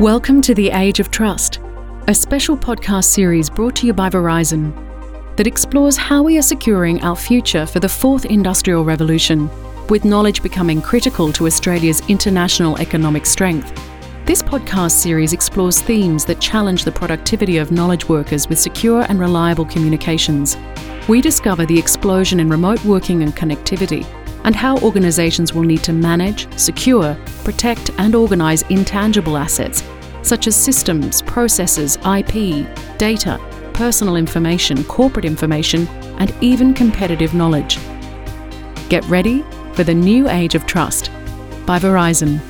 Welcome to the Age of Trust, a special podcast series brought to you by Verizon that explores how we are securing our future for the fourth industrial revolution, with knowledge becoming critical to Australia's international economic strength. This podcast series explores themes that challenge the productivity of knowledge workers with secure and reliable communications. We discover the explosion in remote working and connectivity and how organisations will need to manage, secure, protect, and organise intangible assets such as systems, processes, IP, data, personal information, corporate information, and even competitive knowledge. Get ready for the new age of trust by Verizon.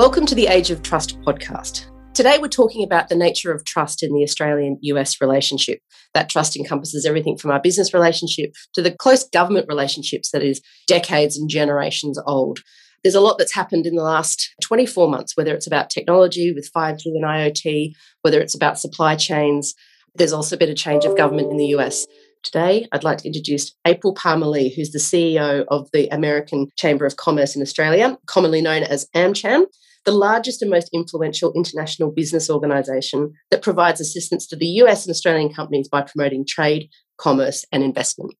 Welcome to the Age of Trust podcast. Today, we're talking about the nature of trust in the Australian US relationship. That trust encompasses everything from our business relationship to the close government relationships that is decades and generations old. There's a lot that's happened in the last 24 months, whether it's about technology with 5G and IoT, whether it's about supply chains. There's also been a change of government in the US. Today, I'd like to introduce April Palmerlee, who's the CEO of the American Chamber of Commerce in Australia, commonly known as AmCham the largest and most influential international business organisation that provides assistance to the US and Australian companies by promoting trade, commerce, and investment.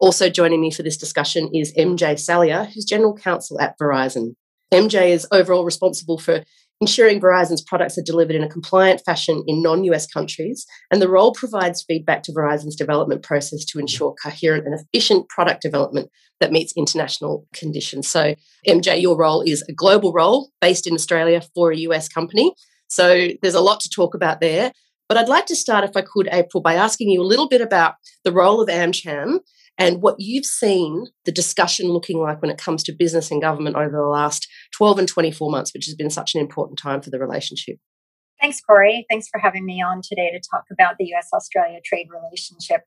Also joining me for this discussion is MJ Salia, who's General Counsel at Verizon. MJ is overall responsible for ensuring Verizon's products are delivered in a compliant fashion in non US countries, and the role provides feedback to Verizon's development process to mm-hmm. ensure coherent and efficient product development that meets international conditions. So, MJ, your role is a global role based in Australia for a US company. So, there's a lot to talk about there. But I'd like to start, if I could, April, by asking you a little bit about the role of AmCham and what you've seen the discussion looking like when it comes to business and government over the last 12 and 24 months, which has been such an important time for the relationship. Thanks, Corey. Thanks for having me on today to talk about the US Australia trade relationship.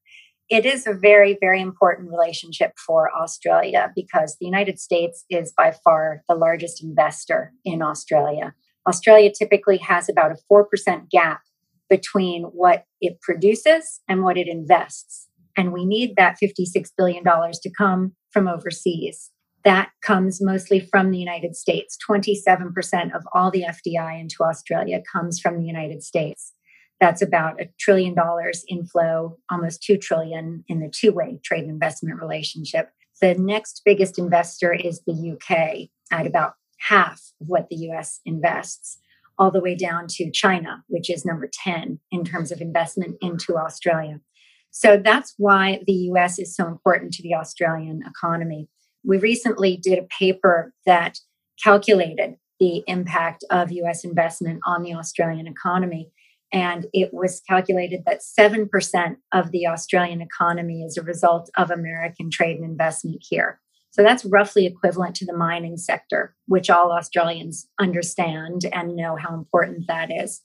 It is a very, very important relationship for Australia because the United States is by far the largest investor in Australia. Australia typically has about a 4% gap between what it produces and what it invests. And we need that $56 billion to come from overseas. That comes mostly from the United States. 27% of all the FDI into Australia comes from the United States. That's about a trillion dollars inflow, almost 2 trillion in the two-way trade investment relationship. The next biggest investor is the UK at about half of what the US invests, all the way down to China, which is number 10 in terms of investment into Australia. So that's why the US is so important to the Australian economy. We recently did a paper that calculated the impact of US investment on the Australian economy. And it was calculated that 7% of the Australian economy is a result of American trade and investment here. So that's roughly equivalent to the mining sector, which all Australians understand and know how important that is.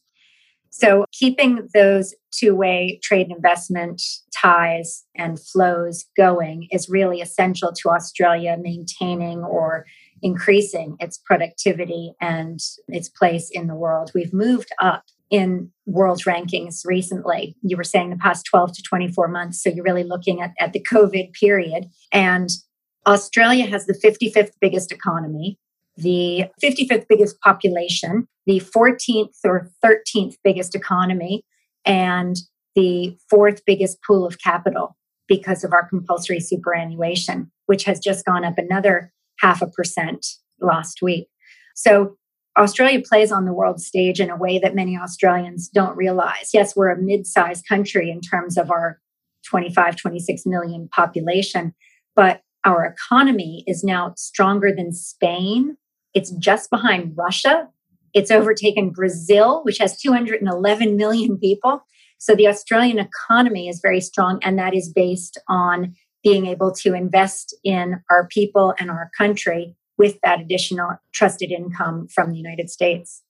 So, keeping those two way trade and investment ties and flows going is really essential to Australia maintaining or increasing its productivity and its place in the world. We've moved up in world rankings recently. You were saying the past 12 to 24 months. So, you're really looking at, at the COVID period. And Australia has the 55th biggest economy the 55th biggest population, the 14th or 13th biggest economy, and the fourth biggest pool of capital because of our compulsory superannuation, which has just gone up another half a percent last week. So Australia plays on the world stage in a way that many Australians don't realize. Yes, we're a mid sized country in terms of our 25, 26 million population, but our economy is now stronger than Spain, it's just behind Russia. It's overtaken Brazil, which has 211 million people. So the Australian economy is very strong, and that is based on being able to invest in our people and our country with that additional trusted income from the United States.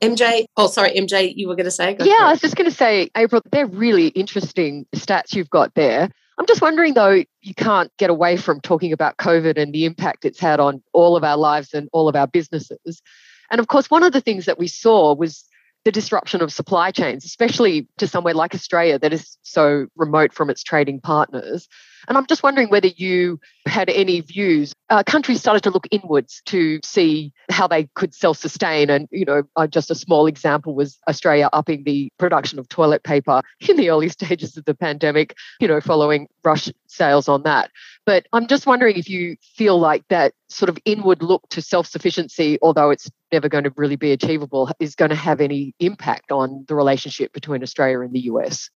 MJ, oh, sorry, MJ, you were going to say? Go yeah, I was just going to say, April, they're really interesting stats you've got there. I'm just wondering though, you can't get away from talking about COVID and the impact it's had on all of our lives and all of our businesses. And of course, one of the things that we saw was the disruption of supply chains, especially to somewhere like Australia that is so remote from its trading partners. And I'm just wondering whether you had any views. Uh, countries started to look inwards to see how they could self-sustain. And you know, uh, just a small example was Australia upping the production of toilet paper in the early stages of the pandemic. You know, following rush sales on that. But I'm just wondering if you feel like that sort of inward look to self-sufficiency, although it's never going to really be achievable, is going to have any impact on the relationship between Australia and the US.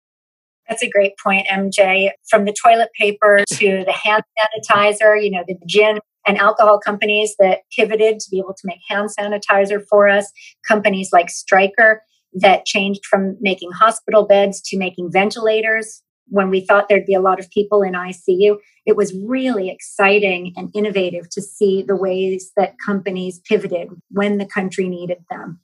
That's a great point, MJ. From the toilet paper to the hand sanitizer, you know, the gin and alcohol companies that pivoted to be able to make hand sanitizer for us, companies like Stryker that changed from making hospital beds to making ventilators when we thought there'd be a lot of people in ICU. It was really exciting and innovative to see the ways that companies pivoted when the country needed them.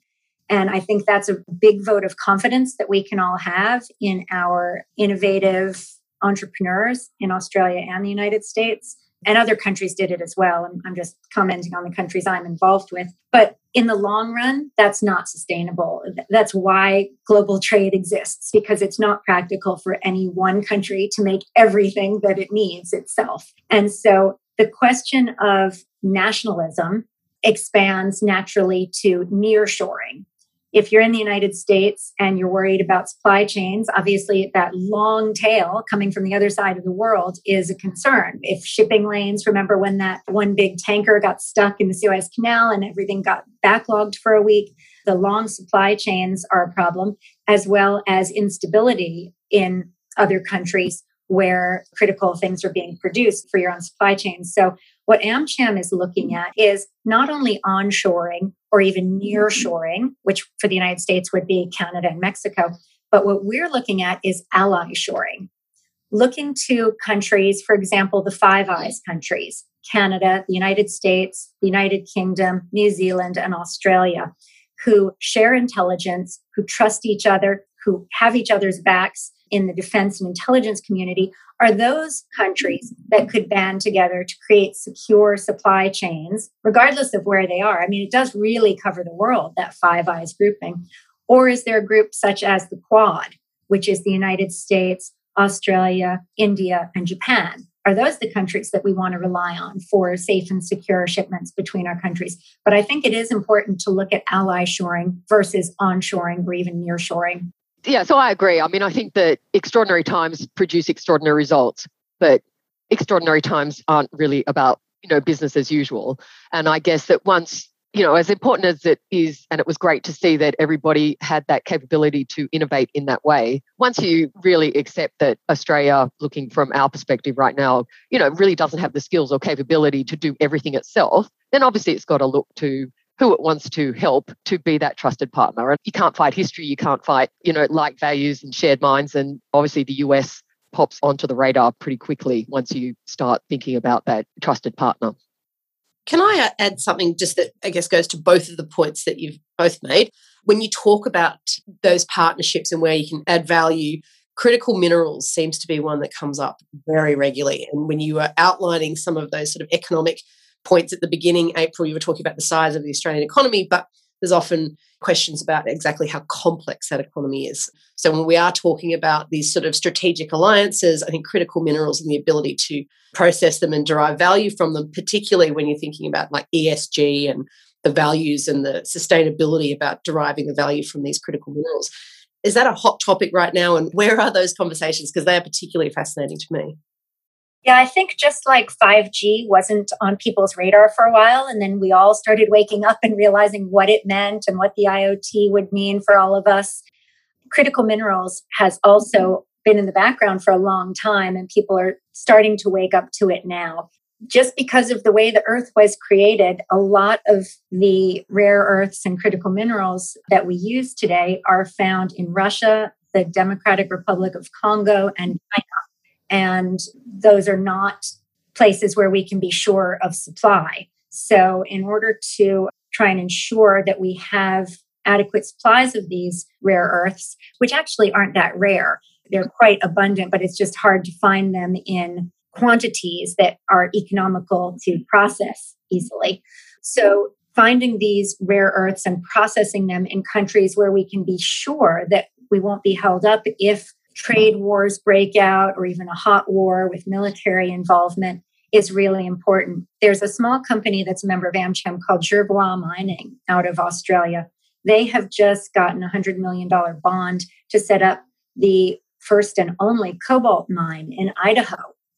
And I think that's a big vote of confidence that we can all have in our innovative entrepreneurs in Australia and the United States. And other countries did it as well. And I'm just commenting on the countries I'm involved with. But in the long run, that's not sustainable. That's why global trade exists, because it's not practical for any one country to make everything that it needs itself. And so the question of nationalism expands naturally to nearshoring if you're in the United States and you're worried about supply chains, obviously that long tail coming from the other side of the world is a concern. If shipping lanes, remember when that one big tanker got stuck in the Suez Canal and everything got backlogged for a week, the long supply chains are a problem, as well as instability in other countries where critical things are being produced for your own supply chains. So what AmCham is looking at is not only onshoring or even near shoring, which for the United States would be Canada and Mexico, but what we're looking at is ally shoring. Looking to countries, for example, the Five Eyes countries, Canada, the United States, the United Kingdom, New Zealand, and Australia, who share intelligence, who trust each other, who have each other's backs in the defense and intelligence community are those countries that could band together to create secure supply chains, regardless of where they are. I mean, it does really cover the world, that Five Eyes grouping. Or is there a group such as the Quad, which is the United States, Australia, India, and Japan? Are those the countries that we want to rely on for safe and secure shipments between our countries? But I think it is important to look at ally shoring versus onshoring or even nearshoring yeah, so I agree. I mean, I think that extraordinary times produce extraordinary results, but extraordinary times aren't really about, you know, business as usual. And I guess that once, you know, as important as it is, and it was great to see that everybody had that capability to innovate in that way, once you really accept that Australia, looking from our perspective right now, you know, really doesn't have the skills or capability to do everything itself, then obviously it's got to look to who it wants to help to be that trusted partner. And you can't fight history, you can't fight, you know, like values and shared minds. And obviously the US pops onto the radar pretty quickly once you start thinking about that trusted partner. Can I uh, add something just that I guess goes to both of the points that you've both made? When you talk about those partnerships and where you can add value, critical minerals seems to be one that comes up very regularly. And when you are outlining some of those sort of economic points at the beginning, April, you were talking about the size of the Australian economy, but there's often questions about exactly how complex that economy is. So when we are talking about these sort of strategic alliances, I think critical minerals and the ability to process them and derive value from them, particularly when you're thinking about like ESG and the values and the sustainability about deriving the value from these critical minerals. Is that a hot topic right now? And where are those conversations? Because they are particularly fascinating to me. Yeah, I think just like 5G wasn't on people's radar for a while, and then we all started waking up and realizing what it meant and what the IoT would mean for all of us. Critical minerals has also been in the background for a long time, and people are starting to wake up to it now. Just because of the way the earth was created, a lot of the rare earths and critical minerals that we use today are found in Russia, the Democratic Republic of Congo, and China. And those are not places where we can be sure of supply. So, in order to try and ensure that we have adequate supplies of these rare earths, which actually aren't that rare, they're quite abundant, but it's just hard to find them in quantities that are economical to process easily. So, finding these rare earths and processing them in countries where we can be sure that we won't be held up if trade wars break out or even a hot war with military involvement is really important. There's a small company that's a member of AmCham called Jervois Mining out of Australia. They have just gotten a $100 million bond to set up the first and only cobalt mine in Idaho.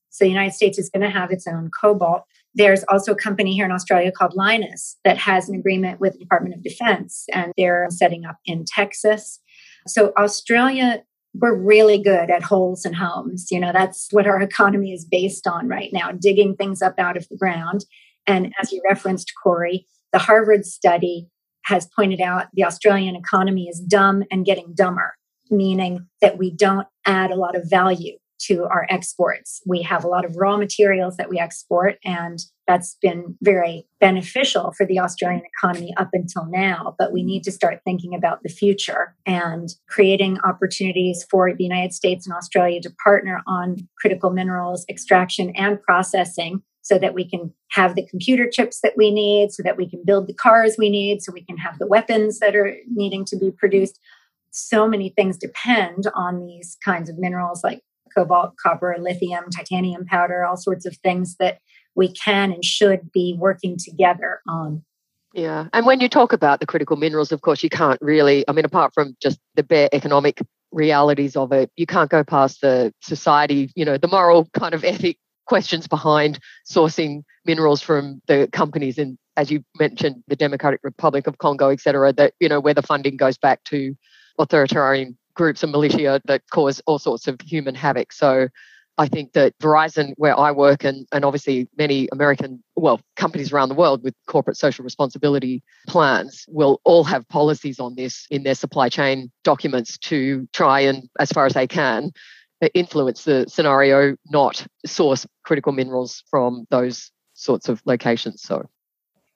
So the United States is going to have its own cobalt. There's also a company here in Australia called Lynas that has an agreement with the Department of Defense, and they're setting up in Texas. So Australia, we're really good at holes and homes. You know, that's what our economy is based on right now, digging things up out of the ground. And as you referenced, Corey, the Harvard study has pointed out the Australian economy is dumb and getting dumber, meaning that we don't add a lot of value to our exports. We have a lot of raw materials that we export, and that's been very beneficial for the Australian economy up until now. But we need to start thinking about the future and creating opportunities for the United States and Australia to partner on critical minerals extraction and processing so that we can have the computer chips that we need, so that we can build the cars we need, so we can have the weapons that are needing to be produced. So many things depend on these kinds of minerals like cobalt, copper, lithium, titanium powder, all sorts of things that we can and should be working together on. Yeah. And when you talk about the critical minerals, of course, you can't really, I mean, apart from just the bare economic realities of it, you can't go past the society, you know, the moral kind of ethic questions behind sourcing minerals from the companies in, as you mentioned, the Democratic Republic of Congo, et cetera, that, you know, where the funding goes back to authoritarian groups and militia that cause all sorts of human havoc. So I think that Verizon, where I work, and, and obviously many American, well, companies around the world with corporate social responsibility plans will all have policies on this in their supply chain documents to try and, as far as they can, influence the scenario, not source critical minerals from those sorts of locations. So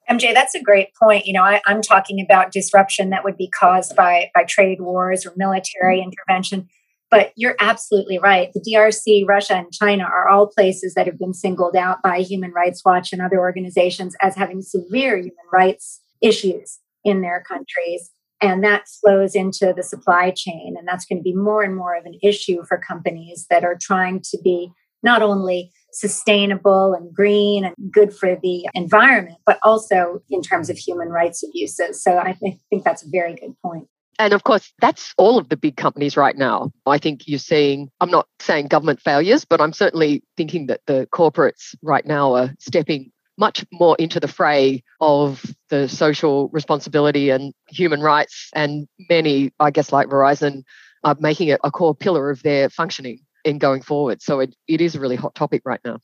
MJ, that's a great point. You know, I, am talking about disruption that would be caused by by trade wars or military intervention. But you're absolutely right. The DRC, Russia, and China are all places that have been singled out by Human Rights Watch and other organizations as having severe human rights issues in their countries. And that flows into the supply chain. And that's going to be more and more of an issue for companies that are trying to be not only sustainable and green and good for the environment, but also in terms of human rights abuses. So I th- think that's a very good point. And of course, that's all of the big companies right now. I think you're seeing, I'm not saying government failures, but I'm certainly thinking that the corporates right now are stepping much more into the fray of the social responsibility and human rights. And many, I guess, like Verizon, are making it a core pillar of their functioning in going forward. So it, it is a really hot topic right now.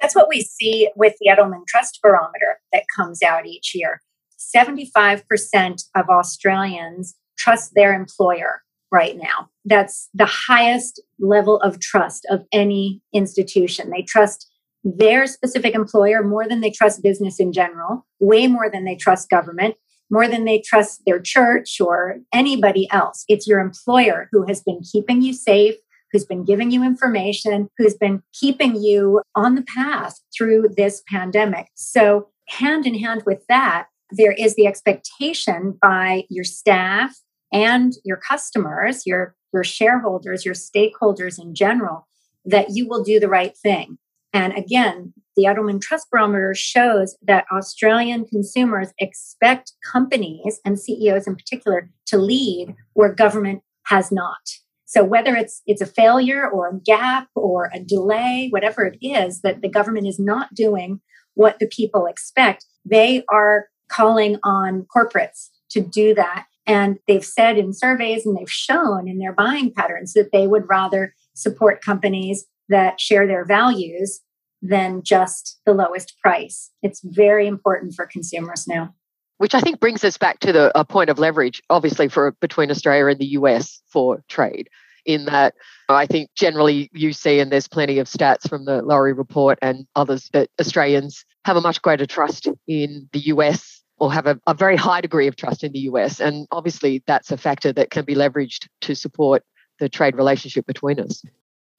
That's what we see with the Edelman Trust Barometer that comes out each year. 75% of Australians trust their employer right now. That's the highest level of trust of any institution. They trust their specific employer more than they trust business in general, way more than they trust government, more than they trust their church or anybody else. It's your employer who has been keeping you safe, who's been giving you information, who's been keeping you on the path through this pandemic. So, hand in hand with that, there is the expectation by your staff and your customers, your, your shareholders, your stakeholders in general, that you will do the right thing. And again, the Edelman Trust Barometer shows that Australian consumers expect companies and CEOs in particular to lead where government has not. So whether it's it's a failure or a gap or a delay, whatever it is that the government is not doing what the people expect, they are calling on corporates to do that. And they've said in surveys and they've shown in their buying patterns that they would rather support companies that share their values than just the lowest price. It's very important for consumers now which I think brings us back to the a point of leverage, obviously, for between Australia and the US for trade. In that, I think generally you see, and there's plenty of stats from the Lowy report and others, that Australians have a much greater trust in the US or have a, a very high degree of trust in the US. And obviously, that's a factor that can be leveraged to support the trade relationship between us.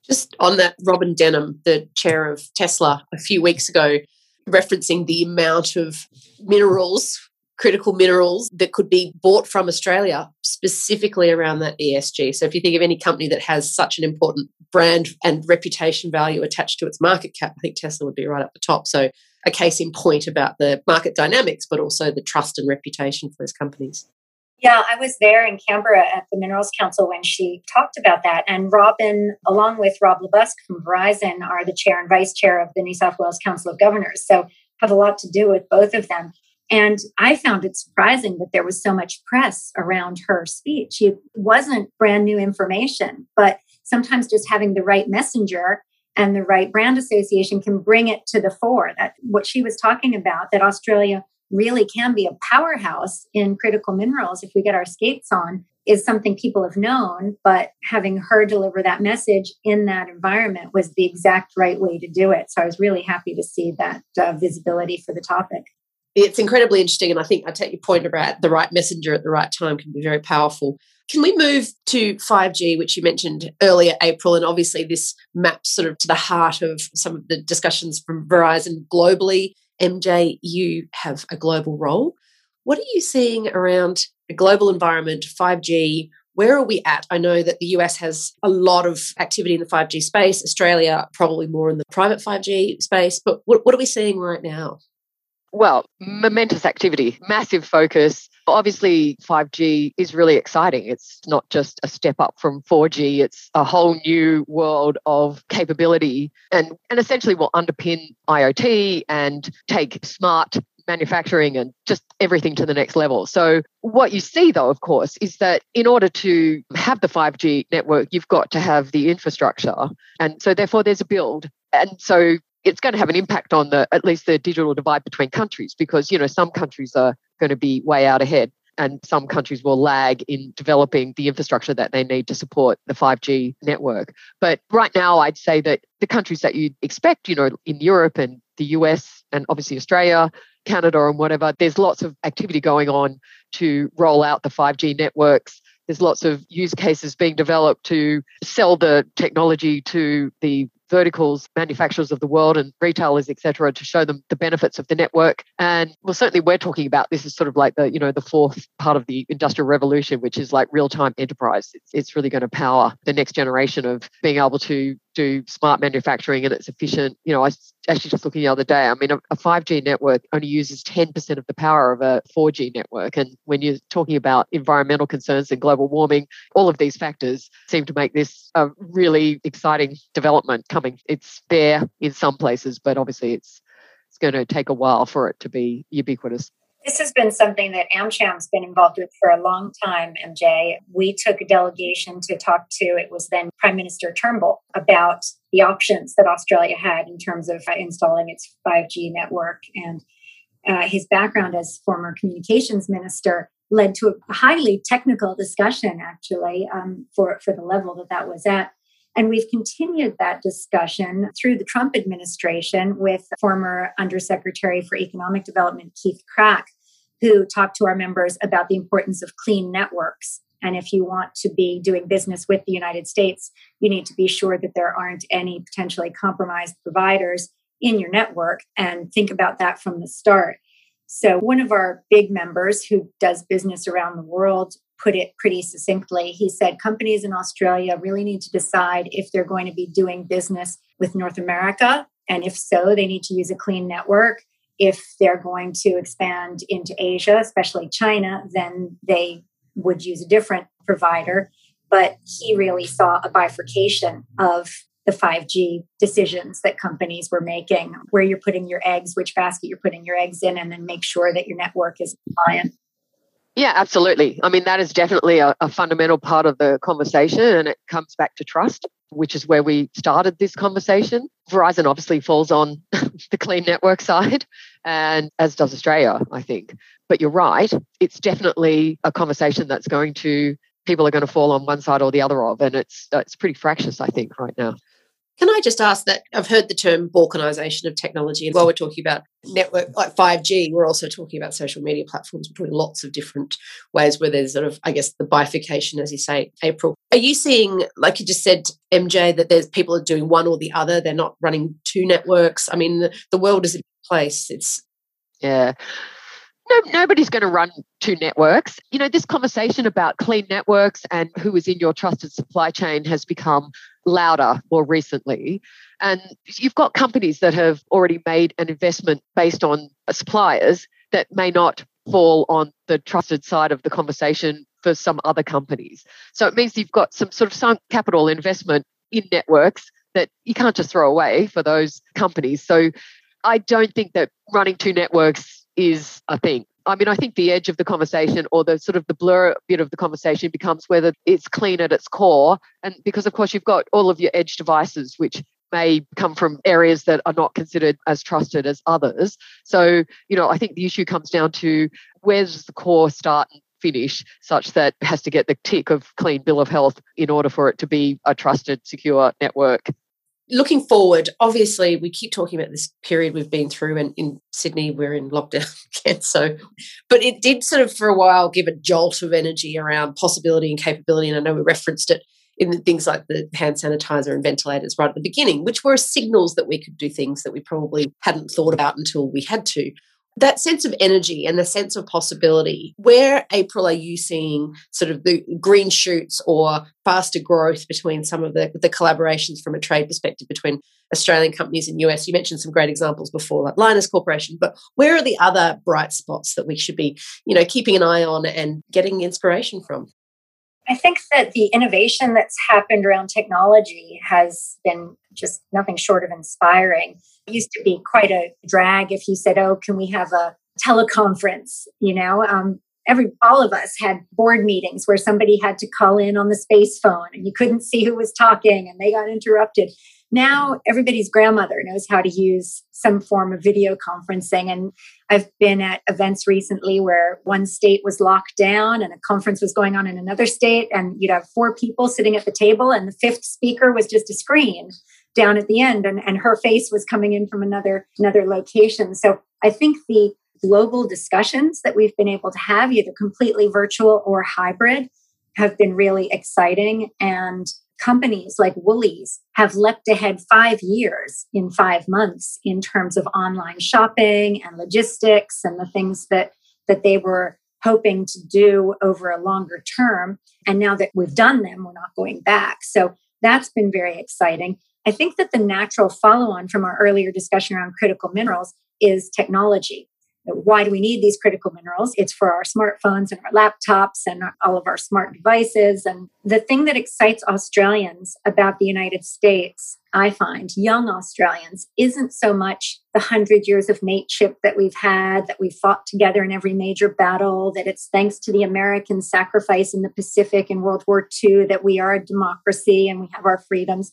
Just on that, Robyn Denholm, the chair of Tesla, a few weeks ago, referencing the amount of minerals critical minerals that could be bought from Australia specifically around that ESG. So if you think of any company that has such an important brand and reputation value attached to its market cap, I think Tesla would be right up the top. So a case in point about the market dynamics, but also the trust and reputation for those companies. Yeah, I was there in Canberra at the Minerals Council when she talked about that. And Robyn, along with Rob Lebusque from Verizon, are the chair and vice chair of the New South Wales Council of Governors. So have a lot to do with both of them. And I found it surprising that there was so much press around her speech. It wasn't brand new information, but sometimes just having the right messenger and the right brand association can bring it to the fore. That what she was talking about, that Australia really can be a powerhouse in critical minerals if we get our skates on, is something people have known. But having her deliver that message in that environment was the exact right way to do it. So I was really happy to see that uh, visibility for the topic it's incredibly interesting. And I think I take your point about the right messenger at the right time can be very powerful. Can we move to 5G, which you mentioned earlier, April? And obviously, this maps sort of to the heart of some of the discussions from Verizon globally. MJ, you have a global role. What are you seeing around a global environment, 5G? Where are we at? I know that the US has a lot of activity in the 5G space, Australia probably more in the private 5G space, but what, what are we seeing right now? Well, mm. momentous activity, massive focus. Obviously, 5G is really exciting. It's not just a step up from 4G, it's a whole new world of capability and, and essentially will underpin IoT and take smart manufacturing and just everything to the next level. So, what you see, though, of course, is that in order to have the 5G network, you've got to have the infrastructure. And so, therefore, there's a build. And so, it's going to have an impact on the at least the digital divide between countries because you know some countries are going to be way out ahead and some countries will lag in developing the infrastructure that they need to support the 5G network. But right now, I'd say that the countries that you expect, you know, in Europe and the US and obviously Australia, Canada, and whatever, there's lots of activity going on to roll out the 5G networks. There's lots of use cases being developed to sell the technology to the verticals, manufacturers of the world and retailers, etc., to show them the benefits of the network. And well, certainly we're talking about this is sort of like the, you know, the fourth part of the industrial revolution, which is like real-time enterprise. It's, it's really going to power the next generation of being able to do smart manufacturing and it's efficient. You know, I actually just looking the other day, I mean, a, a 5G network only uses 10% of the power of a 4G network. And when you're talking about environmental concerns and global warming, all of these factors seem to make this a really exciting development coming. It's there in some places, but obviously it's it's going to take a while for it to be ubiquitous. This has been something that AmCham's been involved with for a long time, MJ. We took a delegation to talk to, it was then Prime Minister Turnbull, about the options that Australia had in terms of installing its 5G network. And uh, his background as former communications minister led to a highly technical discussion, actually, um, for, for the level that that was at. And we've continued that discussion through the Trump administration with former Undersecretary for Economic Development, Keith Krach, who talked to our members about the importance of clean networks. And if you want to be doing business with the United States, you need to be sure that there aren't any potentially compromised providers in your network and think about that from the start. So, one of our big members who does business around the world put it pretty succinctly. He said companies in Australia really need to decide if they're going to be doing business with North America. And if so, they need to use a clean network. If they're going to expand into Asia, especially China, then they would use a different provider. But he really saw a bifurcation of the 5G decisions that companies were making, where you're putting your eggs, which basket you're putting your eggs in, and then make sure that your network is compliant. Yeah, absolutely. I mean, that is definitely a, a, fundamental part of the conversation, and it comes back to trust, which is where we started this conversation. Verizon obviously falls on the clean network side, and as does Australia, I think. But you're right, it's definitely a conversation that's going to people are going to fall on one side or the other of, and it's it's pretty fractious, I think, right now. Can I just ask that? I've heard the term balkanization of technology. And while we're talking about network like 5G, we're also talking about social media platforms. We're talking lots of different ways where there's sort of, I guess, the bifurcation, as you say, April. Are you seeing, like you just said, MJ, that there's people are doing one or the other? They're not running two networks. I mean, the, the world is a place. It's yeah. no, nobody's going to run two networks. You know, this conversation about clean networks and who is in your trusted supply chain has become louder more recently. And you've got companies that have already made an investment based on suppliers that may not fall on the trusted side of the conversation for some other companies. So it means you've got some sort of sunk capital investment in networks that you can't just throw away for those companies. So I don't think that running two networks is a thing. I mean, I think the edge of the conversation or the sort of the blur bit of the conversation becomes whether it's clean at its core. And because, of course, you've got all of your edge devices, which may come from areas that are not considered as trusted as others. So, you know, I think the issue comes down to where does the core start and finish such that has to get the tick of clean bill of health in order for it to be a trusted, secure network. Looking forward, obviously, we keep talking about this period we've been through, and in Sydney, we're in lockdown again. So, but it did sort of for a while give a jolt of energy around possibility and capability. And I know we referenced it in things like the hand sanitizer and ventilators right at the beginning, which were signals that we could do things that we probably hadn't thought about until we had to. That sense of energy and the sense of possibility, where, April, are you seeing sort of the green shoots or faster growth between some of the, the collaborations from a trade perspective between Australian companies and US? You mentioned some great examples before, like Lynas Corporation, but where are the other bright spots that we should be, you know, keeping an eye on and getting inspiration from? I think that the innovation that's happened around technology has been just nothing short of inspiring. It used to be quite a drag if you said, "Oh, can we have a teleconference?" You know, um, every all of us had board meetings where somebody had to call in on the space phone and you couldn't see who was talking and they got interrupted now everybody's grandmother knows how to use some form of video conferencing. And I've been at events recently where one state was locked down and a conference was going on in another state, and you'd have four people sitting at the table, and the fifth speaker was just a screen down at the end, and, and her face was coming in from another another location. So I think the global discussions that we've been able to have, either completely virtual or hybrid, have been really exciting and companies like Woolies have leapt ahead five years in five months in terms of online shopping and logistics and the things that that they were hoping to do over a longer term. And now that we've done them, we're not going back. So that's been very exciting. I think that the natural follow on from our earlier discussion around critical minerals is technology why do we need these critical minerals? It's for our smartphones and our laptops and all of our smart devices. And the thing that excites Australians about the United States, I find, young Australians, isn't so much the hundred years of mateship that we've had, that we fought together in every major battle, that it's thanks to the American sacrifice in the Pacific in World War II that we are a democracy and we have our freedoms.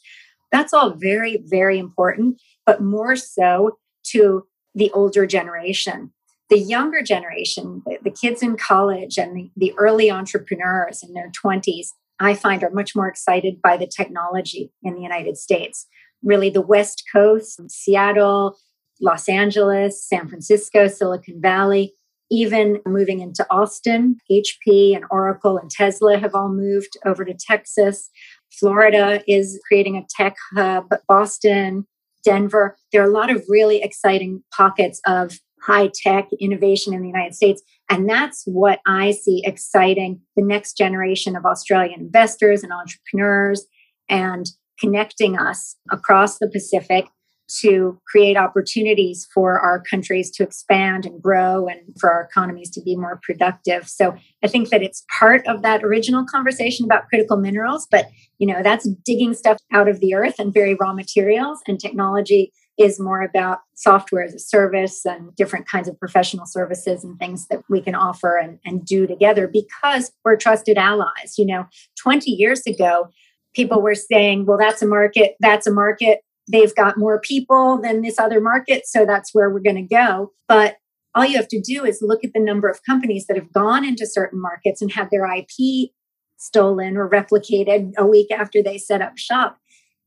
That's all very, very important, but more so to the older generation the younger generation, the, the kids in college and the, the early entrepreneurs in their 20s, I find are much more excited by the technology in the United States. Really, the West Coast, Seattle, Los Angeles, San Francisco, Silicon Valley, even moving into Austin, HP and Oracle and Tesla have all moved over to Texas. Florida is creating a tech hub, Boston, Denver. There are a lot of really exciting pockets of high tech innovation in the United States. And that's what I see exciting the next generation of Australian investors and entrepreneurs and connecting us across the Pacific to create opportunities for our countries to expand and grow and for our economies to be more productive. So I think that it's part of that original conversation about critical minerals, but you know, that's digging stuff out of the earth and very raw materials and technology is more about software as a service and different kinds of professional services and things that we can offer and, and do together because we're trusted allies. You know, 20 years ago, people were saying, well, that's a market, that's a market. They've got more people than this other market. So that's where we're going to go. But all you have to do is look at the number of companies that have gone into certain markets and had their IP stolen or replicated a week after they set up shop.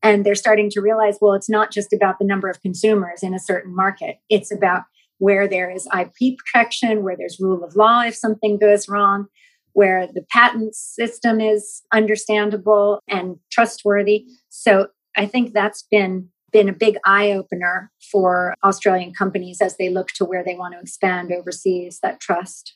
And they're starting to realize, well, it's not just about the number of consumers in a certain market, it's about where there is IP protection, where there's rule of law if something goes wrong, where the patent system is understandable and trustworthy. So I think that's been been a big eye opener for Australian companies as they look to where they want to expand overseas, that trust.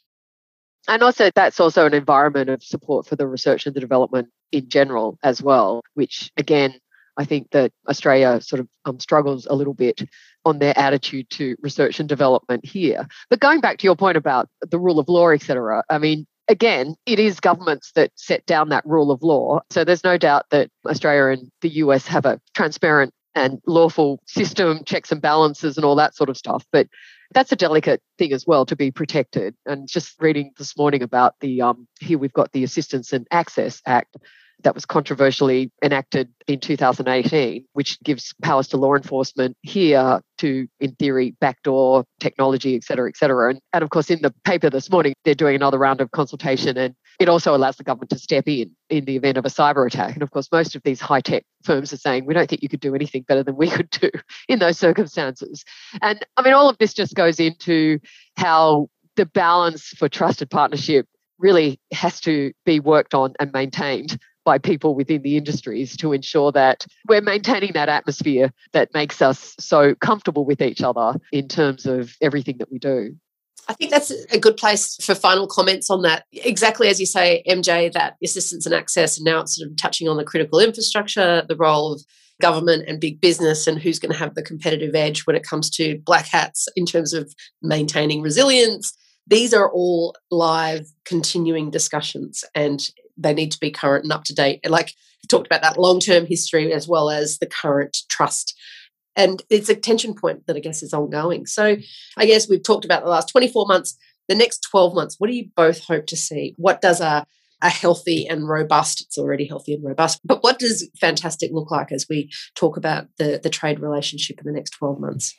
And also, that's also an environment of support for the research and the development in general as well, which again, I think that Australia sort of um, struggles a little bit on their attitude to research and development here. But going back to your point about the rule of law, etc., I mean, again, it is governments that set down that rule of law. So there's no doubt that Australia and the US have a transparent and lawful system, checks and balances, and all that sort of stuff. But that's a delicate thing as well to be protected. And just reading this morning about the um, here we've got the Assistance and Access Act that was controversially enacted in 2018, which gives powers to law enforcement here to, in theory, backdoor technology, et cetera, et cetera. And, and of course, in the paper this morning, they're doing another round of consultation and it also allows the government to step in in the event of a cyber attack. And of course, most of these high tech firms are saying, we don't think you could do anything better than we could do in those circumstances. And I mean, all of this just goes into how the balance for trusted partnership really has to be worked on and maintained by people within the industries to ensure that we're maintaining that atmosphere that makes us so comfortable with each other in terms of everything that we do. I think that's a good place for final comments on that. Exactly as you say, MJ, that assistance and access, and now it's sort of touching on the critical infrastructure, the role of government and big business, and who's going to have the competitive edge when it comes to black hats in terms of maintaining resilience. These are all live, continuing discussions, and they need to be current and up to date. Like you talked about that long term history as well as the current trust. And it's a tension point that I guess is ongoing. So I guess we've talked about the last 24 months, the next 12 months. What do you both hope to see? What does a a healthy and robust, it's already healthy and robust, but what does fantastic look like as we talk about the, the trade relationship in the next 12 months?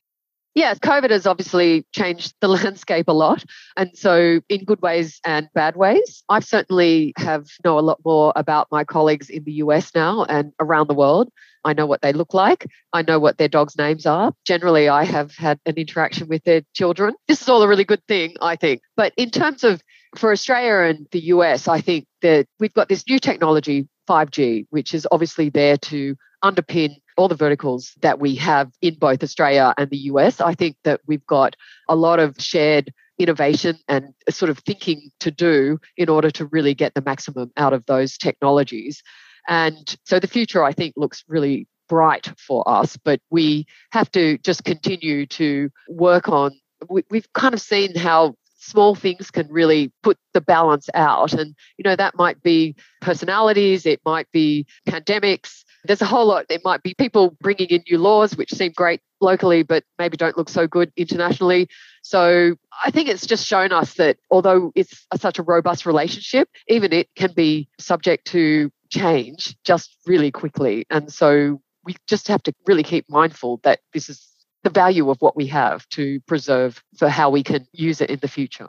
Yeah, COVID has obviously changed the landscape a lot. And so in good ways and bad ways. I certainly have know a lot more about my colleagues in the US now and around the world. I know what they look like. I know what their dogs' names are. Generally, I have had an interaction with their children. This is all a really good thing, I think. But in terms of for Australia and the US, I think that we've got this new technology, 5G, which is obviously there to underpin all the verticals that we have in both Australia and the US. I think that we've got a lot of shared innovation and sort of thinking to do in order to really get the maximum out of those technologies. And so the future, I think, looks really bright for us, but we have to just continue to work on. We, have kind of seen how small things can really put the balance out. And, you know, that might be personalities, it might be pandemics. There's a whole lot. There might be people bringing in new laws, which seem great locally, but maybe don't look so good internationally. So I think it's just shown us that although it's a, such a robust relationship, even it can be subject to change just really quickly. And so we just have to really keep mindful that this is the value of what we have to preserve for how we can use it in the future.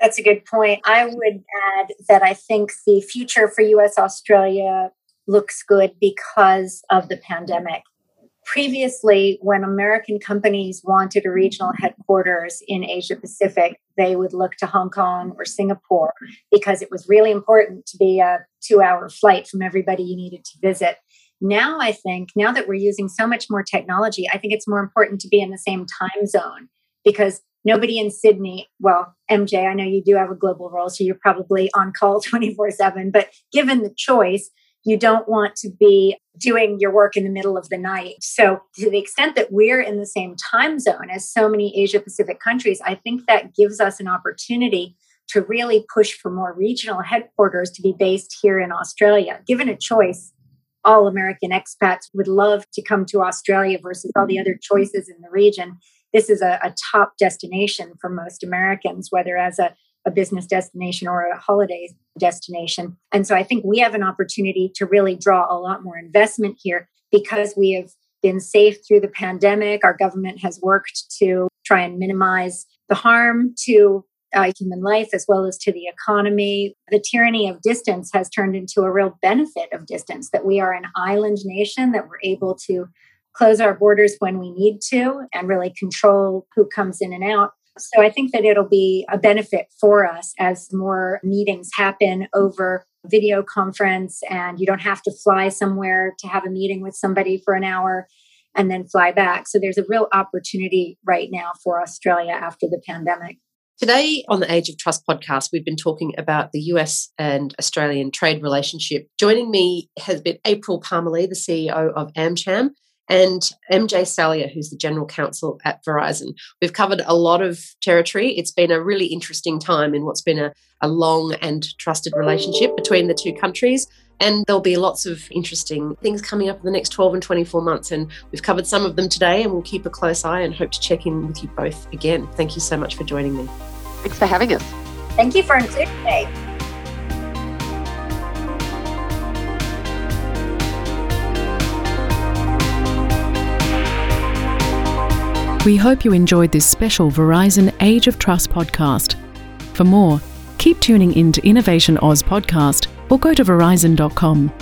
That's a good point. I would add that I think the future for US Australia looks good because of the pandemic. Previously, when American companies wanted a regional headquarters in Asia Pacific, they would look to Hong Kong or Singapore because it was really important to be a two hour flight from everybody you needed to visit. Now, I think, now that we're using so much more technology, I think it's more important to be in the same time zone because nobody in Sydney, well, MJ, I know you do have a global role, so you're probably on call 24 7, but given the choice, you don't want to be doing your work in the middle of the night. So, to the extent that we're in the same time zone as so many Asia Pacific countries, I think that gives us an opportunity to really push for more regional headquarters to be based here in Australia. Given a choice, all American expats would love to come to Australia versus all the other choices in the region. This is a, a top destination for most Americans, whether as a, a business destination or a holiday destination. And so I think we have an opportunity to really draw a lot more investment here because we have been safe through the pandemic. Our government has worked to try and minimize the harm to uh, human life as well as to the economy. The tyranny of distance has turned into a real benefit of distance that we are an island nation, that we're able to close our borders when we need to and really control who comes in and out. So I think that it'll be a benefit for us as more meetings happen over video conference and you don't have to fly somewhere to have a meeting with somebody for an hour and then fly back. So there's a real opportunity right now for Australia after the pandemic. Today on the Age of Trust podcast, we've been talking about the US and Australian trade relationship. Joining me has been April Palmerlee, the CEO of AmCham, and MJ Salia, who's the general counsel at Verizon. We've covered a lot of territory. It's been a really interesting time in what's been a, a long and trusted relationship between the two countries. And there'll be lots of interesting things coming up in the next 12 and 24 months. And we've covered some of them today, and we'll keep a close eye and hope to check in with you both again. Thank you so much for joining me. Thanks for having us. Thank you for including me. We hope you enjoyed this special Verizon Age of Trust podcast. For more, keep tuning in to Innovation Oz podcast or go to verizon.com.